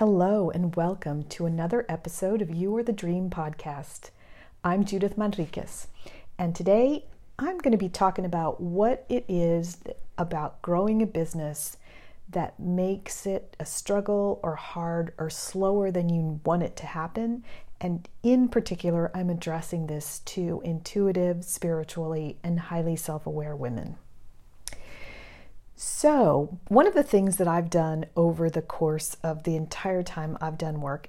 Hello, and welcome to another episode of You Are the Dream podcast. I'm Judith Manriquez, and today I'm going to be talking about what it is about growing a business that makes it a struggle or hard or slower than you want it to happen. And in particular, I'm addressing this to intuitive, spiritually, and highly self aware women. So, one of the things that I've done over the course of the entire time I've done work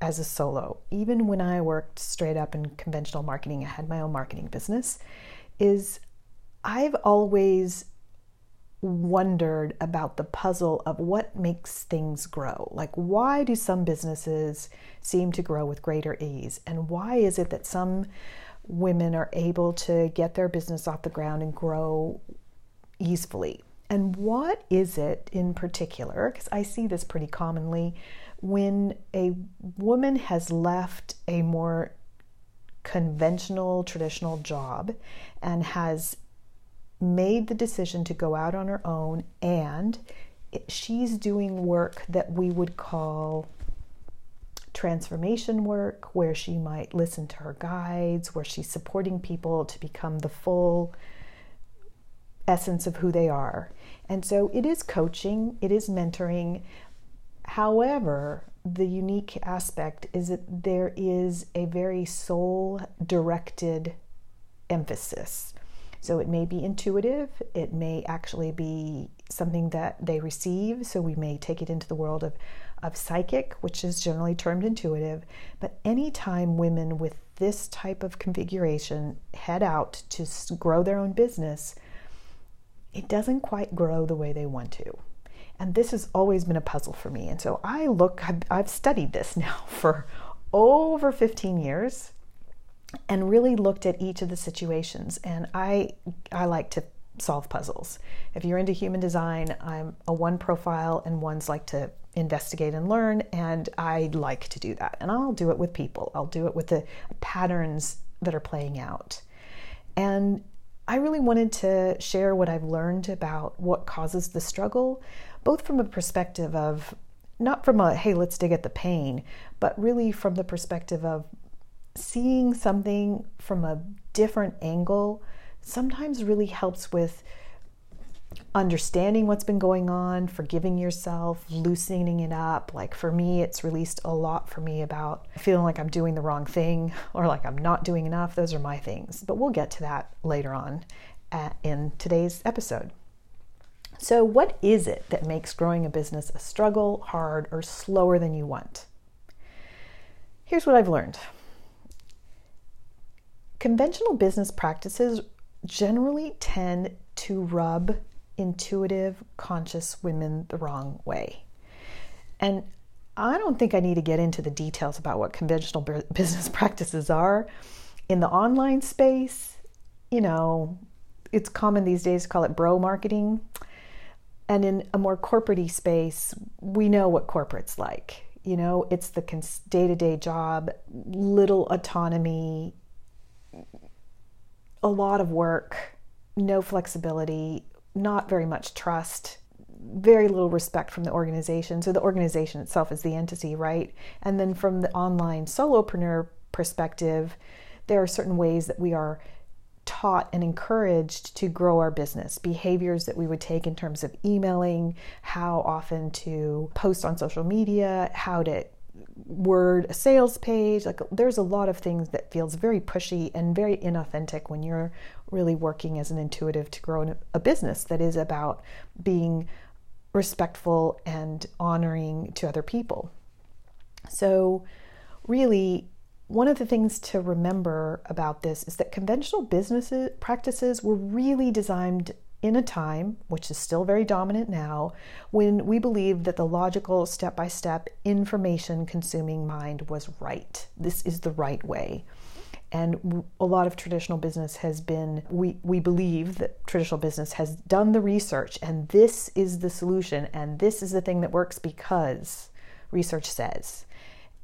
as a solo, even when I worked straight up in conventional marketing, I had my own marketing business, is I've always wondered about the puzzle of what makes things grow. Like, why do some businesses seem to grow with greater ease? And why is it that some women are able to get their business off the ground and grow easily? And what is it in particular? Because I see this pretty commonly when a woman has left a more conventional, traditional job and has made the decision to go out on her own and she's doing work that we would call transformation work, where she might listen to her guides, where she's supporting people to become the full essence of who they are. And so it is coaching, it is mentoring. However, the unique aspect is that there is a very soul directed emphasis. So it may be intuitive, it may actually be something that they receive. So we may take it into the world of, of psychic, which is generally termed intuitive. But anytime women with this type of configuration head out to grow their own business, it doesn't quite grow the way they want to. And this has always been a puzzle for me. And so I look, I've, I've studied this now for over 15 years and really looked at each of the situations. And I, I like to solve puzzles. If you're into human design, I'm a one profile, and ones like to investigate and learn, and I like to do that. And I'll do it with people, I'll do it with the patterns that are playing out. And I really wanted to share what I've learned about what causes the struggle, both from a perspective of not from a hey, let's dig at the pain, but really from the perspective of seeing something from a different angle sometimes really helps with understanding what's been going on, forgiving yourself, loosening it up. Like for me, it's released a lot for me about feeling like I'm doing the wrong thing or like I'm not doing enough. Those are my things. But we'll get to that later on at, in today's episode. So, what is it that makes growing a business a struggle, hard, or slower than you want? Here's what I've learned conventional business practices generally tend to rub intuitive, conscious women the wrong way. And I don't think I need to get into the details about what conventional business practices are. In the online space, you know, it's common these days to call it bro marketing. And in a more corporate space, we know what corporate's like. You know, it's the day to day job, little autonomy, a lot of work, no flexibility, not very much trust, very little respect from the organization. So the organization itself is the entity, right? And then from the online solopreneur perspective, there are certain ways that we are taught and encouraged to grow our business, behaviors that we would take in terms of emailing, how often to post on social media, how to word a sales page like there's a lot of things that feels very pushy and very inauthentic when you're really working as an intuitive to grow a business that is about being respectful and honoring to other people. So really one of the things to remember about this is that conventional business practices were really designed in a time, which is still very dominant now, when we believed that the logical, step by step, information consuming mind was right. This is the right way. And a lot of traditional business has been, we, we believe that traditional business has done the research and this is the solution and this is the thing that works because research says.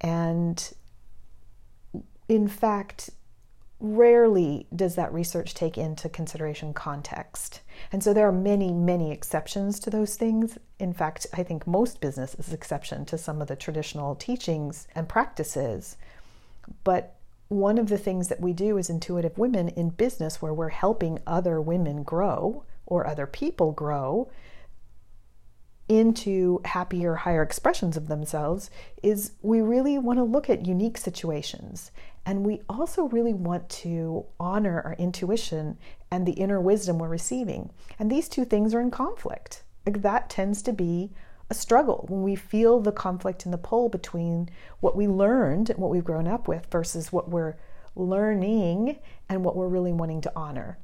And in fact, rarely does that research take into consideration context. And so there are many, many exceptions to those things. In fact, I think most business is exception to some of the traditional teachings and practices. But one of the things that we do as intuitive women in business, where we're helping other women grow or other people grow into happier, higher expressions of themselves, is we really want to look at unique situations. And we also really want to honor our intuition and the inner wisdom we're receiving. And these two things are in conflict. Like that tends to be a struggle when we feel the conflict and the pull between what we learned and what we've grown up with versus what we're learning and what we're really wanting to honor.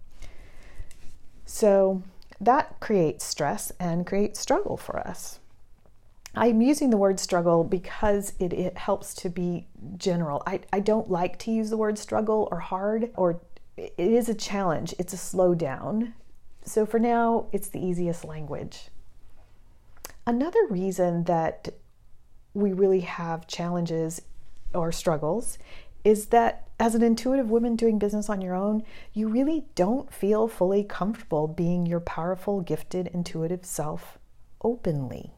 So that creates stress and creates struggle for us. I'm using the word struggle because it, it helps to be general. I, I don't like to use the word struggle or hard, or it is a challenge, it's a slowdown. So for now, it's the easiest language. Another reason that we really have challenges or struggles is that as an intuitive woman doing business on your own, you really don't feel fully comfortable being your powerful, gifted, intuitive self openly.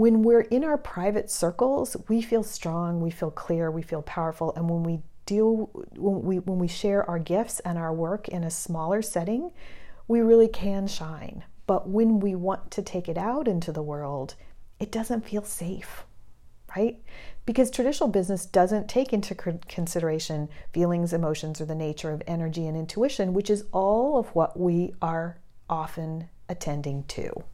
When we're in our private circles, we feel strong, we feel clear, we feel powerful, and when we deal when we when we share our gifts and our work in a smaller setting, we really can shine. But when we want to take it out into the world, it doesn't feel safe, right? Because traditional business doesn't take into consideration feelings, emotions, or the nature of energy and intuition, which is all of what we are often attending to.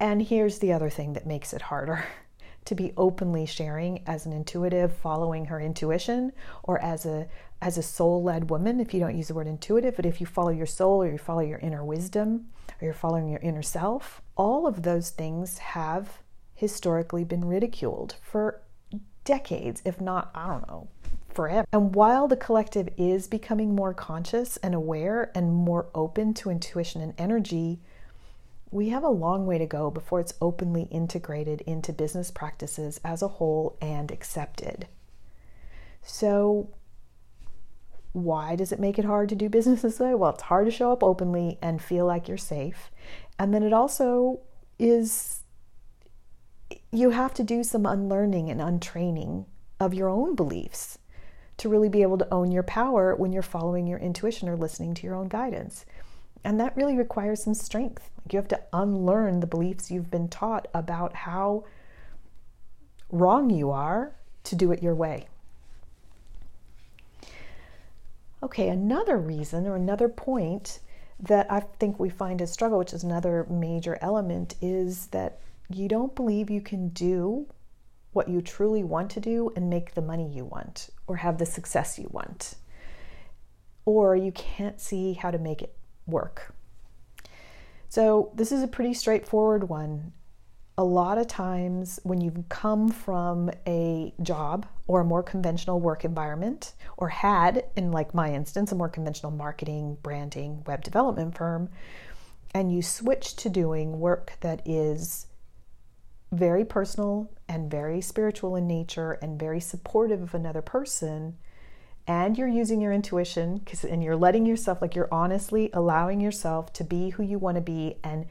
And here's the other thing that makes it harder to be openly sharing as an intuitive following her intuition or as a as a soul-led woman if you don't use the word intuitive but if you follow your soul or you follow your inner wisdom or you're following your inner self all of those things have historically been ridiculed for decades if not i don't know forever. And while the collective is becoming more conscious and aware and more open to intuition and energy we have a long way to go before it's openly integrated into business practices as a whole and accepted. So, why does it make it hard to do business this way? Well, it's hard to show up openly and feel like you're safe. And then it also is, you have to do some unlearning and untraining of your own beliefs to really be able to own your power when you're following your intuition or listening to your own guidance. And that really requires some strength. Like you have to unlearn the beliefs you've been taught about how wrong you are to do it your way. Okay, another reason or another point that I think we find a struggle, which is another major element, is that you don't believe you can do what you truly want to do and make the money you want or have the success you want. Or you can't see how to make it work. So, this is a pretty straightforward one. A lot of times, when you've come from a job or a more conventional work environment, or had, in like my instance, a more conventional marketing, branding, web development firm, and you switch to doing work that is very personal and very spiritual in nature and very supportive of another person, and you're using your intuition because and you're letting yourself like you're honestly allowing yourself to be who you want to be and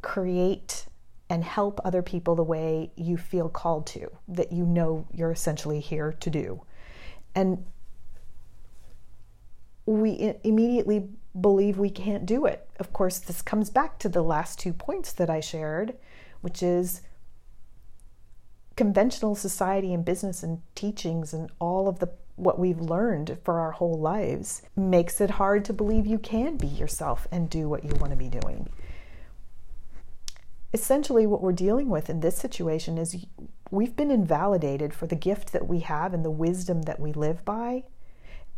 create and help other people the way you feel called to that you know you're essentially here to do. And we immediately believe we can't do it. Of course this comes back to the last two points that i shared which is conventional society and business and teachings and all of the what we've learned for our whole lives makes it hard to believe you can be yourself and do what you want to be doing. Essentially, what we're dealing with in this situation is we've been invalidated for the gift that we have and the wisdom that we live by,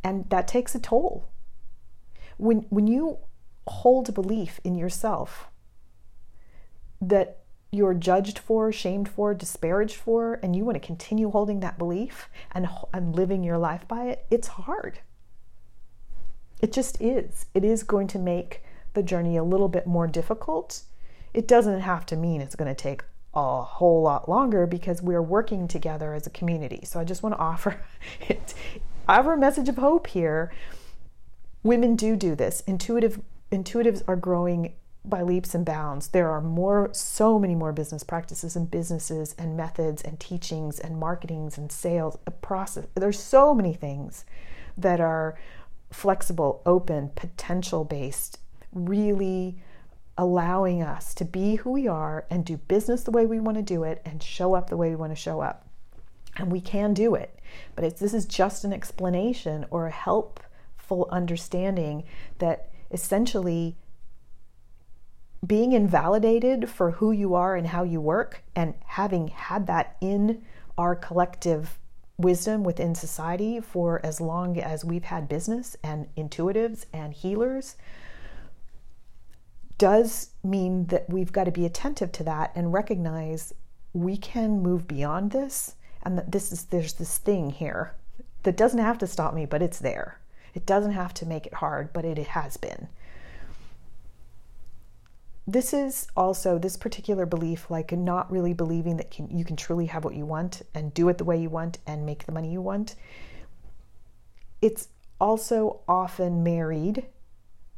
and that takes a toll. When, when you hold a belief in yourself that you're judged for, shamed for, disparaged for, and you want to continue holding that belief and, and living your life by it, it's hard. It just is. It is going to make the journey a little bit more difficult. It doesn't have to mean it's going to take a whole lot longer because we're working together as a community. So I just want to offer it. have a message of hope here. Women do do this. Intuitive intuitives are growing by leaps and bounds. There are more, so many more business practices and businesses and methods and teachings and marketings and sales, a process. There's so many things that are flexible, open, potential based, really allowing us to be who we are and do business the way we want to do it and show up the way we want to show up. And we can do it. But this is just an explanation or a helpful understanding that essentially being invalidated for who you are and how you work, and having had that in our collective wisdom within society for as long as we've had business and intuitives and healers, does mean that we've got to be attentive to that and recognize we can move beyond this and that this is there's this thing here that doesn't have to stop me but it's there. It doesn't have to make it hard but it, it has been this is also this particular belief like not really believing that can, you can truly have what you want and do it the way you want and make the money you want it's also often married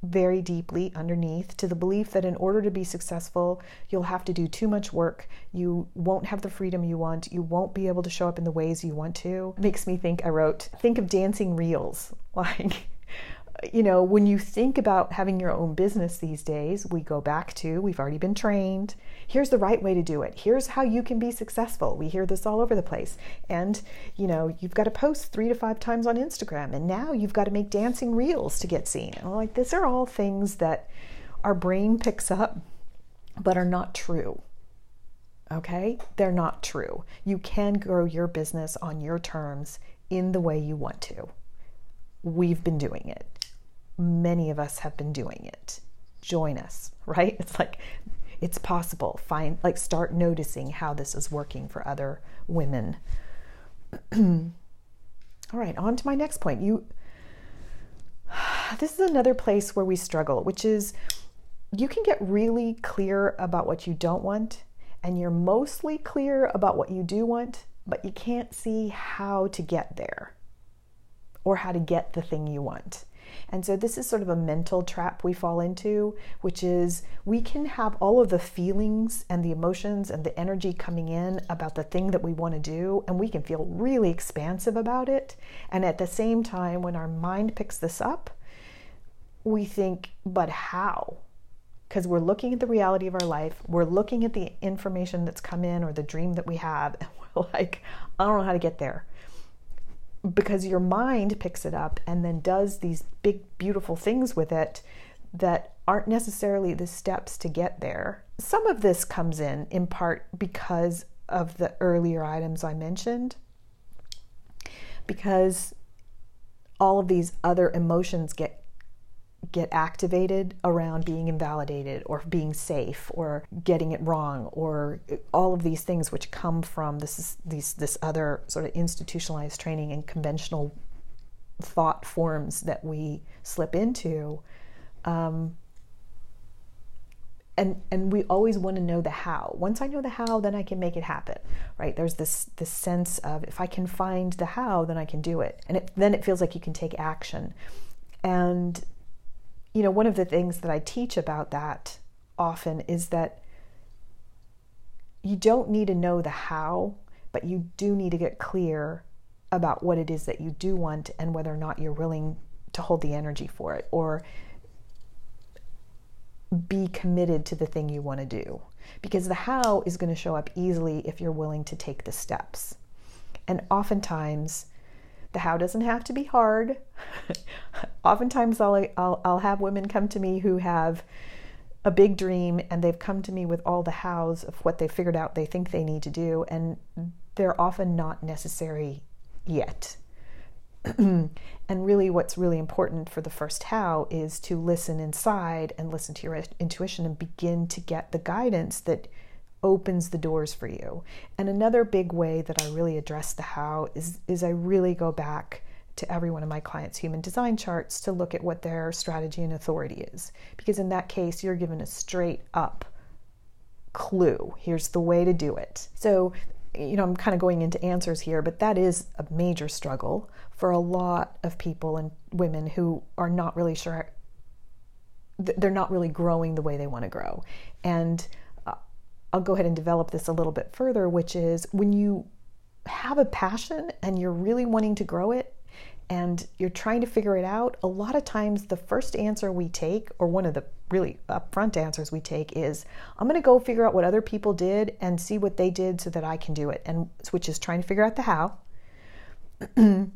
very deeply underneath to the belief that in order to be successful, you'll have to do too much work. You won't have the freedom you want. You won't be able to show up in the ways you want to. It makes me think, I wrote, think of dancing reels. Like, you know, when you think about having your own business these days, we go back to we've already been trained. Here's the right way to do it. Here's how you can be successful. We hear this all over the place. And, you know, you've got to post three to five times on Instagram, and now you've got to make dancing reels to get seen. And like, these are all things that our brain picks up, but are not true. Okay? They're not true. You can grow your business on your terms in the way you want to. We've been doing it many of us have been doing it. Join us, right? It's like it's possible. Find like start noticing how this is working for other women. All right, on to my next point. You this is another place where we struggle, which is you can get really clear about what you don't want and you're mostly clear about what you do want, but you can't see how to get there or how to get the thing you want. And so this is sort of a mental trap we fall into, which is we can have all of the feelings and the emotions and the energy coming in about the thing that we want to do, and we can feel really expansive about it. And at the same time, when our mind picks this up, we think, but how? Because we're looking at the reality of our life, we're looking at the information that's come in or the dream that we have, and we're like, I don't know how to get there because your mind picks it up and then does these big, beautiful things with it that aren't necessarily the steps to get there. Some of this comes in in part because of the earlier items I mentioned, because all of these other emotions get get activated around being invalidated or being safe or getting it wrong or all of these things which come from this these this other sort of institutionalized training and conventional thought forms that we slip into um, and and we always want to know the how. Once i know the how then i can make it happen right? There's this this sense of if i can find the how then i can do it. And it, then it feels like you can take action. And you know, one of the things that I teach about that often is that you don't need to know the how, but you do need to get clear about what it is that you do want and whether or not you're willing to hold the energy for it or be committed to the thing you want to do. Because the how is going to show up easily if you're willing to take the steps. And oftentimes, the how doesn't have to be hard. Oftentimes, I'll, I'll, I'll have women come to me who have a big dream and they've come to me with all the hows of what they figured out they think they need to do, and they're often not necessary yet. and really, what's really important for the first how is to listen inside and listen to your intuition and begin to get the guidance that opens the doors for you. And another big way that I really address the how is, is I really go back to every one of my clients' human design charts to look at what their strategy and authority is. Because in that case, you're given a straight up clue. Here's the way to do it. So you know, I'm kind of going into answers here, but that is a major struggle for a lot of people and women who are not really sure they're not really growing the way they want to grow. And I'll go ahead and develop this a little bit further, which is when you have a passion and you're really wanting to grow it and you're trying to figure it out, a lot of times the first answer we take, or one of the really upfront answers we take, is I'm going to go figure out what other people did and see what they did so that I can do it. And which is trying to figure out the how.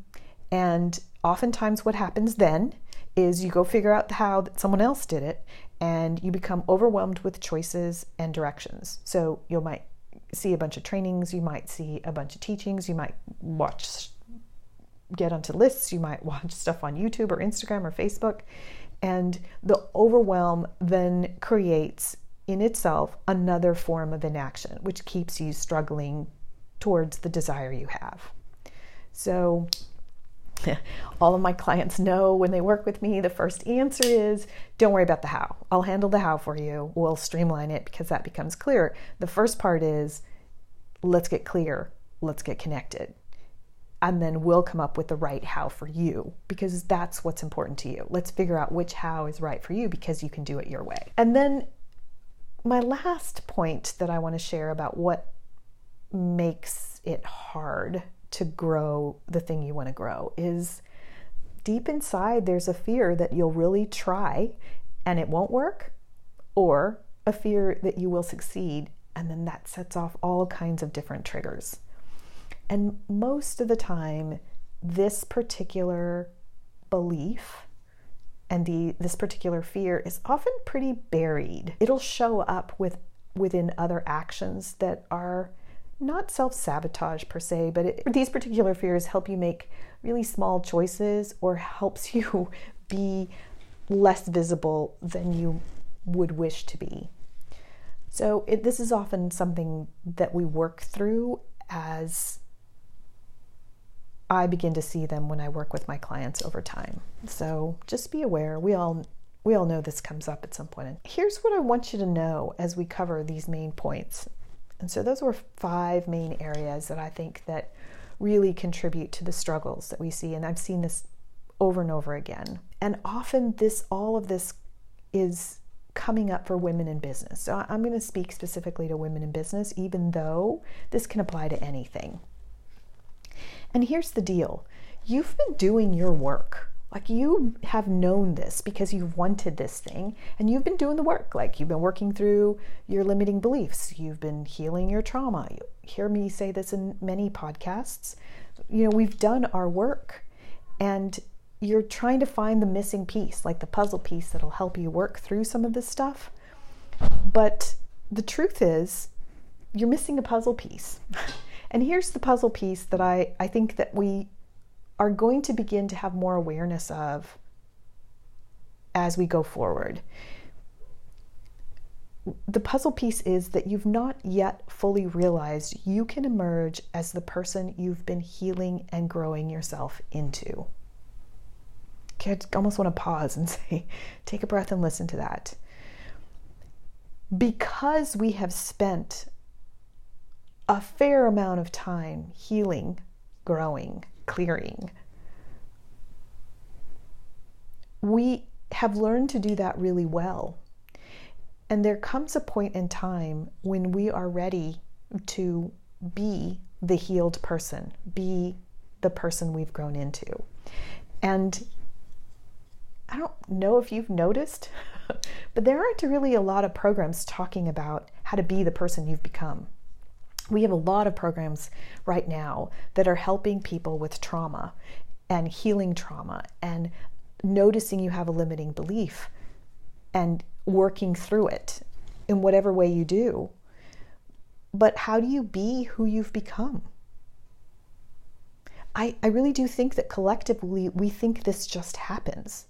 and oftentimes, what happens then is you go figure out how that someone else did it and you become overwhelmed with choices and directions. So you might see a bunch of trainings, you might see a bunch of teachings, you might watch get onto lists, you might watch stuff on YouTube or Instagram or Facebook, and the overwhelm then creates in itself another form of inaction, which keeps you struggling towards the desire you have. So, all of my clients know when they work with me, the first answer is don't worry about the how. I'll handle the how for you. We'll streamline it because that becomes clear. The first part is let's get clear, let's get connected. And then we'll come up with the right how for you because that's what's important to you. Let's figure out which how is right for you because you can do it your way. And then my last point that I want to share about what makes it hard to grow the thing you want to grow is deep inside there's a fear that you'll really try and it won't work, or a fear that you will succeed, and then that sets off all kinds of different triggers. And most of the time, this particular belief and the this particular fear is often pretty buried. It'll show up with within other actions that are not self sabotage per se, but it, these particular fears help you make really small choices or helps you be less visible than you would wish to be. So, it, this is often something that we work through as I begin to see them when I work with my clients over time. So, just be aware. We all we all know this comes up at some point. Here's what I want you to know as we cover these main points and so those were five main areas that I think that really contribute to the struggles that we see and I've seen this over and over again. And often this all of this is coming up for women in business. So I'm going to speak specifically to women in business even though this can apply to anything. And here's the deal. You've been doing your work. Like you have known this because you've wanted this thing and you've been doing the work. Like you've been working through your limiting beliefs, you've been healing your trauma. You hear me say this in many podcasts. You know, we've done our work and you're trying to find the missing piece, like the puzzle piece that'll help you work through some of this stuff. But the truth is, you're missing a puzzle piece. and here's the puzzle piece that I, I think that we are going to begin to have more awareness of as we go forward. The puzzle piece is that you've not yet fully realized you can emerge as the person you've been healing and growing yourself into. Okay, I almost want to pause and say, take a breath and listen to that. Because we have spent a fair amount of time healing, growing, clearing. We have learned to do that really well. And there comes a point in time when we are ready to be the healed person, be the person we've grown into. And I don't know if you've noticed, but there aren't really a lot of programs talking about how to be the person you've become we have a lot of programs right now that are helping people with trauma and healing trauma and noticing you have a limiting belief and working through it in whatever way you do. But how do you be who you've become? I, I really do think that collectively we think this just happens.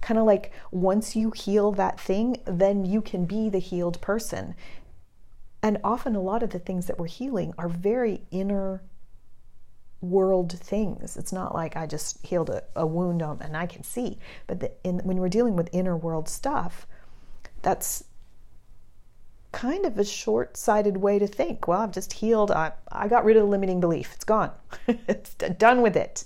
Kind of like once you heal that thing, then you can be the healed person. And often, a lot of the things that we're healing are very inner world things. It's not like I just healed a, a wound on, and I can see. But the, in, when we're dealing with inner world stuff, that's kind of a short sighted way to think. Well, I've just healed. I, I got rid of the limiting belief. It's gone. it's done with it.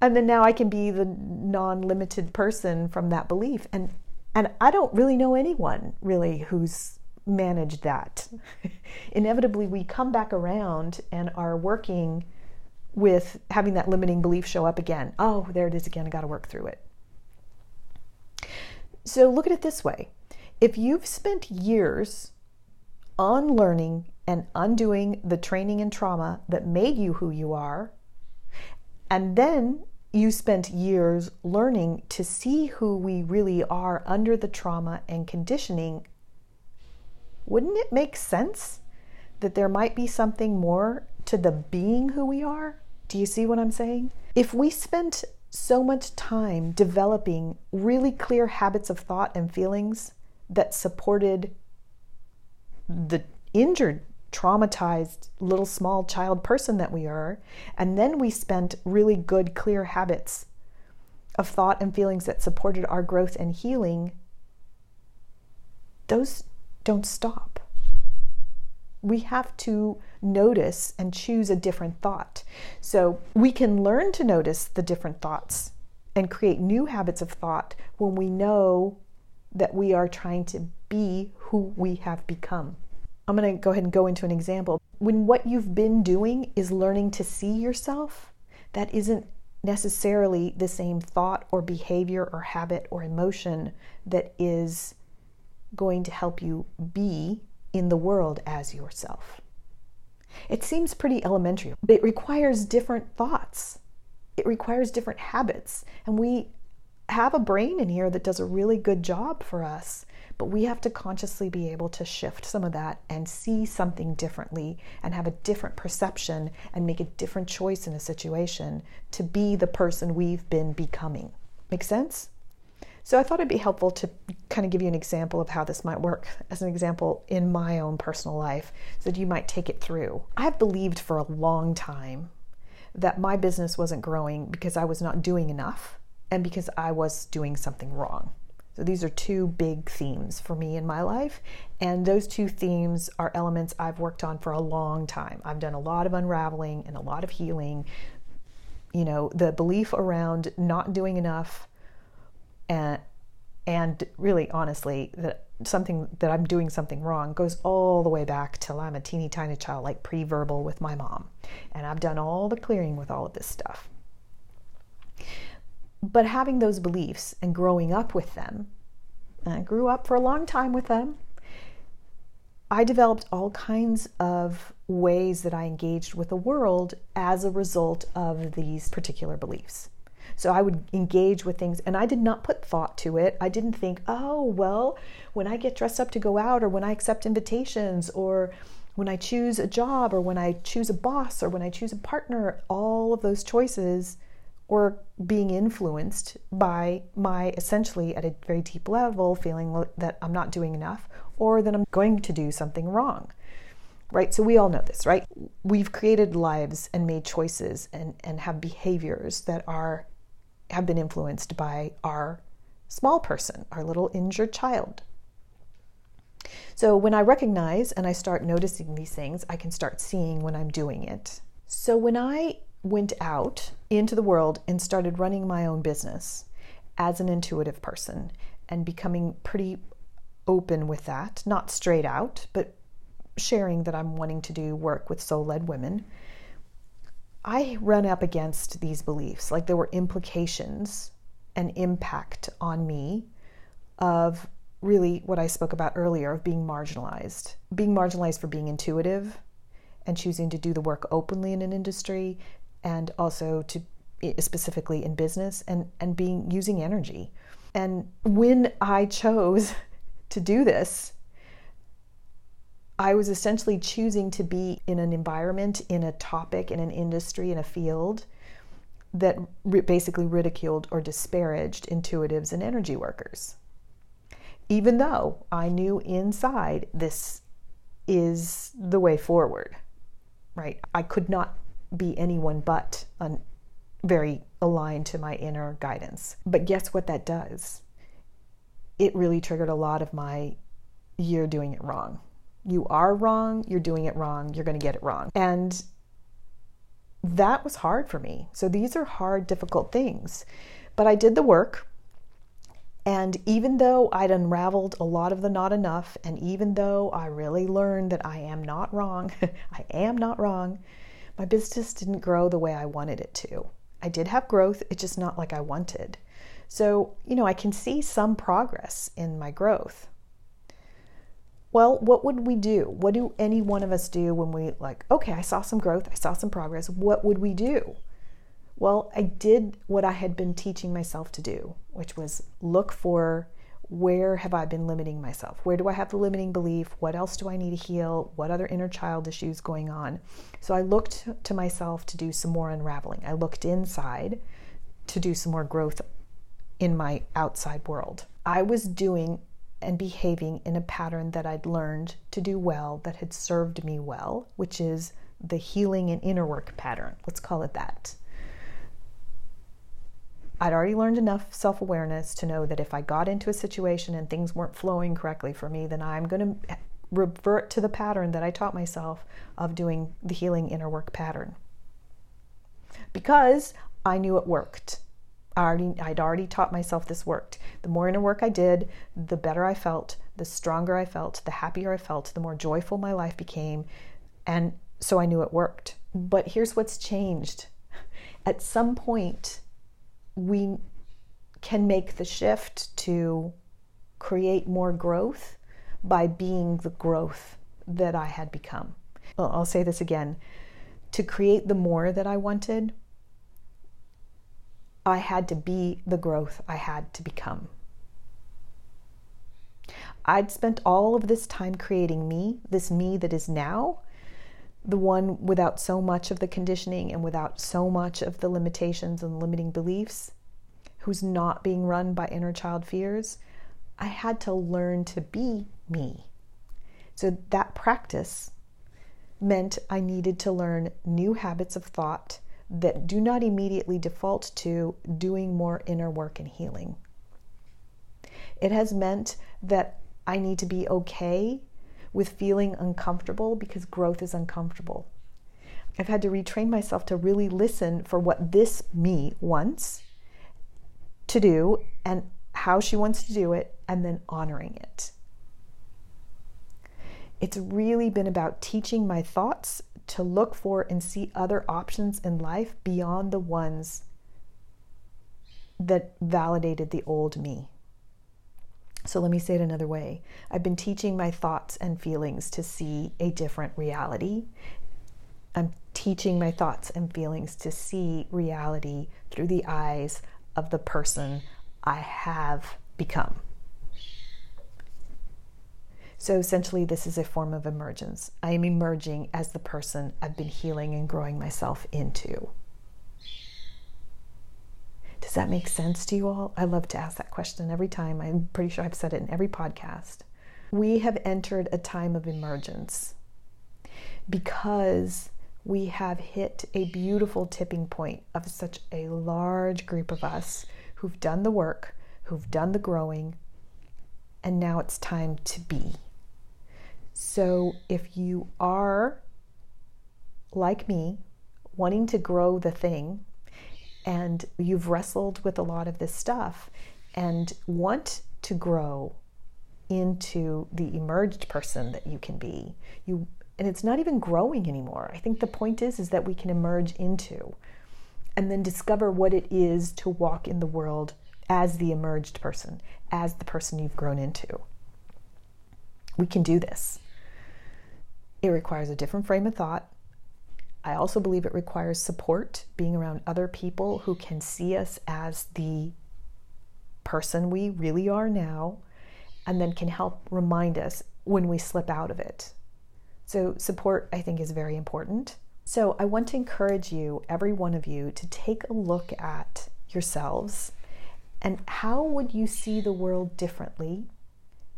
And then now I can be the non limited person from that belief. And, and I don't really know anyone really who's managed that. Inevitably, we come back around and are working with having that limiting belief show up again. Oh, there it is again. I got to work through it. So look at it this way if you've spent years on learning and undoing the training and trauma that made you who you are, and then you spent years learning to see who we really are under the trauma and conditioning, wouldn't it make sense that there might be something more to the being who we are? Do you see what I'm saying? If we spent so much time developing really clear habits of thought and feelings that supported the injured, traumatized little small child person that we are. And then we spent really good, clear habits of thought and feelings that supported our growth and healing. Those don't stop. We have to notice and choose a different thought. So we can learn to notice the different thoughts and create new habits of thought when we know that we are trying to be who we have become. I'm going to go ahead and go into an example. When what you've been doing is learning to see yourself, that isn't necessarily the same thought or behavior or habit or emotion that is going to help you be in the world as yourself. It seems pretty elementary, but it requires different thoughts. It requires different habits. And we have a brain in here that does a really good job for us, but we have to consciously be able to shift some of that and see something differently and have a different perception and make a different choice in a situation to be the person we've been becoming. Make sense? So I thought it'd be helpful to kind of give you an example of how this might work as an example in my own personal life so that you might take it through. I've believed for a long time that my business wasn't growing because I was not doing enough and because I was doing something wrong. So these are two big themes for me in my life. And those two themes are elements I've worked on for a long time. I've done a lot of unraveling and a lot of healing. You know, the belief around not doing enough and and really honestly that something that I'm doing something wrong goes all the way back till I'm a teeny tiny child, like pre-verbal with my mom. And I've done all the clearing with all of this stuff. But having those beliefs and growing up with them, I grew up for a long time with them. I developed all kinds of ways that I engaged with the world as a result of these particular beliefs. So I would engage with things and I did not put thought to it. I didn't think, oh, well, when I get dressed up to go out or when I accept invitations or when I choose a job or when I choose a boss or when I choose a partner, all of those choices were being influenced by my essentially at a very deep level feeling that I'm not doing enough or that I'm going to do something wrong. Right? So we all know this, right? We've created lives and made choices and, and have behaviors that are have been influenced by our small person, our little injured child. So when I recognize and I start noticing these things, I can start seeing when I'm doing it. So when I went out into the world and started running my own business as an intuitive person and becoming pretty open with that, not straight out, but sharing that I'm wanting to do work with soul led women, I run up against these beliefs. Like there were implications and impact on me of really what I spoke about earlier of being marginalized. Being marginalized for being intuitive and choosing to do the work openly in an industry, and also to specifically in business and and being using energy and when i chose to do this i was essentially choosing to be in an environment in a topic in an industry in a field that basically ridiculed or disparaged intuitives and energy workers even though i knew inside this is the way forward right i could not be anyone but very aligned to my inner guidance. But guess what that does? It really triggered a lot of my you're doing it wrong. You are wrong, you're doing it wrong, you're going to get it wrong. And that was hard for me. So these are hard, difficult things. But I did the work. And even though I'd unraveled a lot of the not enough, and even though I really learned that I am not wrong, I am not wrong, my business didn't grow the way I wanted it to. I did have growth, it's just not like I wanted. So, you know, I can see some progress in my growth. Well, what would we do? What do any one of us do when we, like, okay, I saw some growth, I saw some progress. What would we do? Well, I did what I had been teaching myself to do, which was look for where have I been limiting myself? Where do I have the limiting belief? What else do I need to heal? What other inner child issues going on? So I looked to myself to do some more unraveling. I looked inside to do some more growth in my outside world. I was doing and behaving in a pattern that I'd learned to do well, that had served me well, which is the healing and inner work pattern. Let's call it that. I'd already learned enough self awareness to know that if I got into a situation and things weren't flowing correctly for me, then I'm going to revert to the pattern that I taught myself of doing the healing inner work pattern. Because I knew it worked. I already, I'd already taught myself this worked. The more inner work I did, the better I felt, the stronger I felt, the happier I felt, the more joyful my life became. And so I knew it worked. But here's what's changed. At some point, we can make the shift to create more growth by being the growth that I had become. I'll say this again to create the more that I wanted, I had to be the growth I had to become. I'd spent all of this time creating me, this me that is now, the one without so much of the conditioning and without so much of the limitations and limiting beliefs, who's not being run by inner child fears. I had to learn to be me. So that practice meant I needed to learn new habits of thought that do not immediately default to doing more inner work and healing. It has meant that I need to be okay with feeling uncomfortable because growth is uncomfortable. I've had to retrain myself to really listen for what this me wants to do and how she wants to do it, and then honoring it. It's really been about teaching my thoughts to look for and see other options in life beyond the ones that validated the old me. So let me say it another way. I've been teaching my thoughts and feelings to see a different reality. I'm teaching my thoughts and feelings to see reality through the eyes of the person I have become. So essentially, this is a form of emergence. I am emerging as the person I've been healing and growing myself into. Does that make sense to you all? I love to ask that question every time. I'm pretty sure I've said it in every podcast. We have entered a time of emergence because we have hit a beautiful tipping point of such a large group of us who've done the work, who've done the growing, and now it's time to be. So if you are like me, wanting to grow the thing, and you've wrestled with a lot of this stuff and want to grow into the emerged person that you can be, you and it's not even growing anymore. I think the point is is that we can emerge into and then discover what it is to walk in the world as the emerged person, as the person you've grown into. We can do this. It requires a different frame of thought. I also believe it requires support, being around other people who can see us as the person we really are now, and then can help remind us when we slip out of it. So, support, I think, is very important. So, I want to encourage you, every one of you, to take a look at yourselves and how would you see the world differently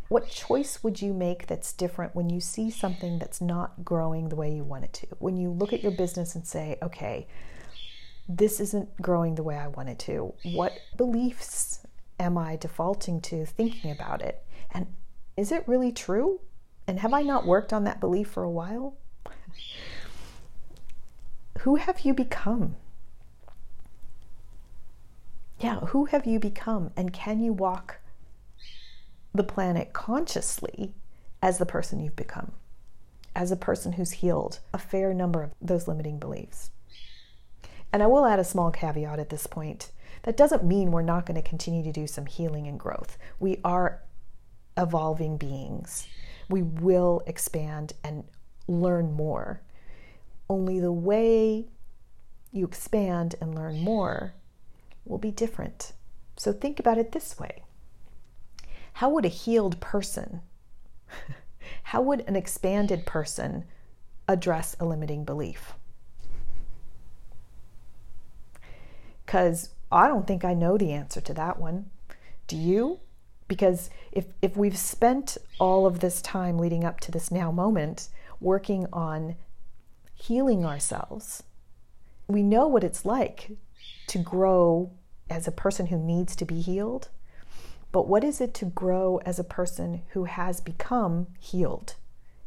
what choice would you make that's different when you see something that's not growing the way you want it to? When you look at your business and say, okay, this isn't growing the way I want it to. What beliefs am I defaulting to thinking about it? And Is it really true? And have I not worked on that belief for a while? Who have you become? Yeah, who have you become? And can you walk the planet consciously as the person you've become? As a person who's healed a fair number of those limiting beliefs. And I will add a small caveat at this point. That doesn't mean we're not going to continue to do some healing and growth. We are evolving beings. We will expand and learn more. Only the way you expand and learn more will be different. So think about it this way How would a healed person, how would an expanded person address a limiting belief? Because I don't think I know the answer to that one. Do you? Because if, if we've spent all of this time leading up to this now moment working on healing ourselves, we know what it's like to grow as a person who needs to be healed. But what is it to grow as a person who has become healed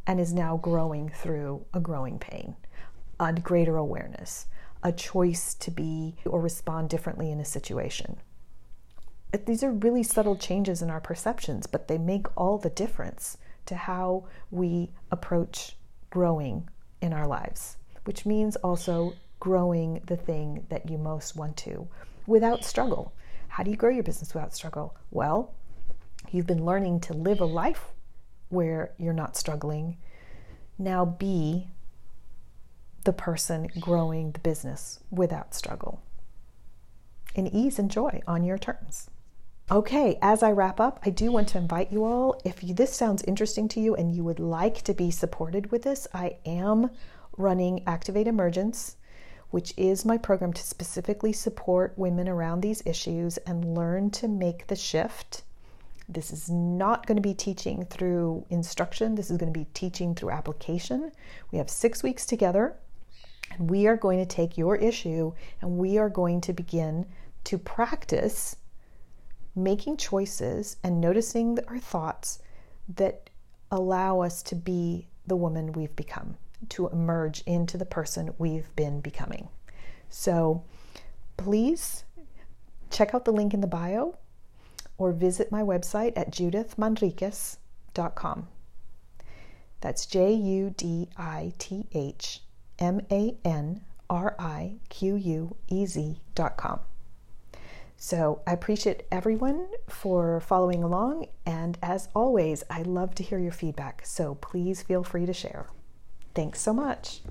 and is now growing through a growing pain, a greater awareness, a choice to be or respond differently in a situation. These are really subtle changes in our perceptions, but they make all the difference to how we approach growing in our lives, which means also growing the thing that you most want to without struggle. How do you grow your business without struggle? Well, you've been learning to live a life where you're not struggling. Now be the person growing the business without struggle in ease and joy on your terms. Okay, as I wrap up, I do want to invite you all if you, this sounds interesting to you and you would like to be supported with this, I am running Activate Emergence, which is my program to specifically support women around these issues and learn to make the shift. This is not going to be teaching through instruction, this is going to be teaching through application. We have six weeks together and we are going to take your issue and we are going to begin to practice making choices and noticing our thoughts that allow us to be the woman we've become, to emerge into the person we've been becoming. So please check out the link in the bio or visit my website at judithmanriquez.com. That's J U D I T H M A N R I Q U E Z dot com. So I appreciate everyone for following along. And as always, I love to hear your feedback. So please feel free to share. Thanks so much.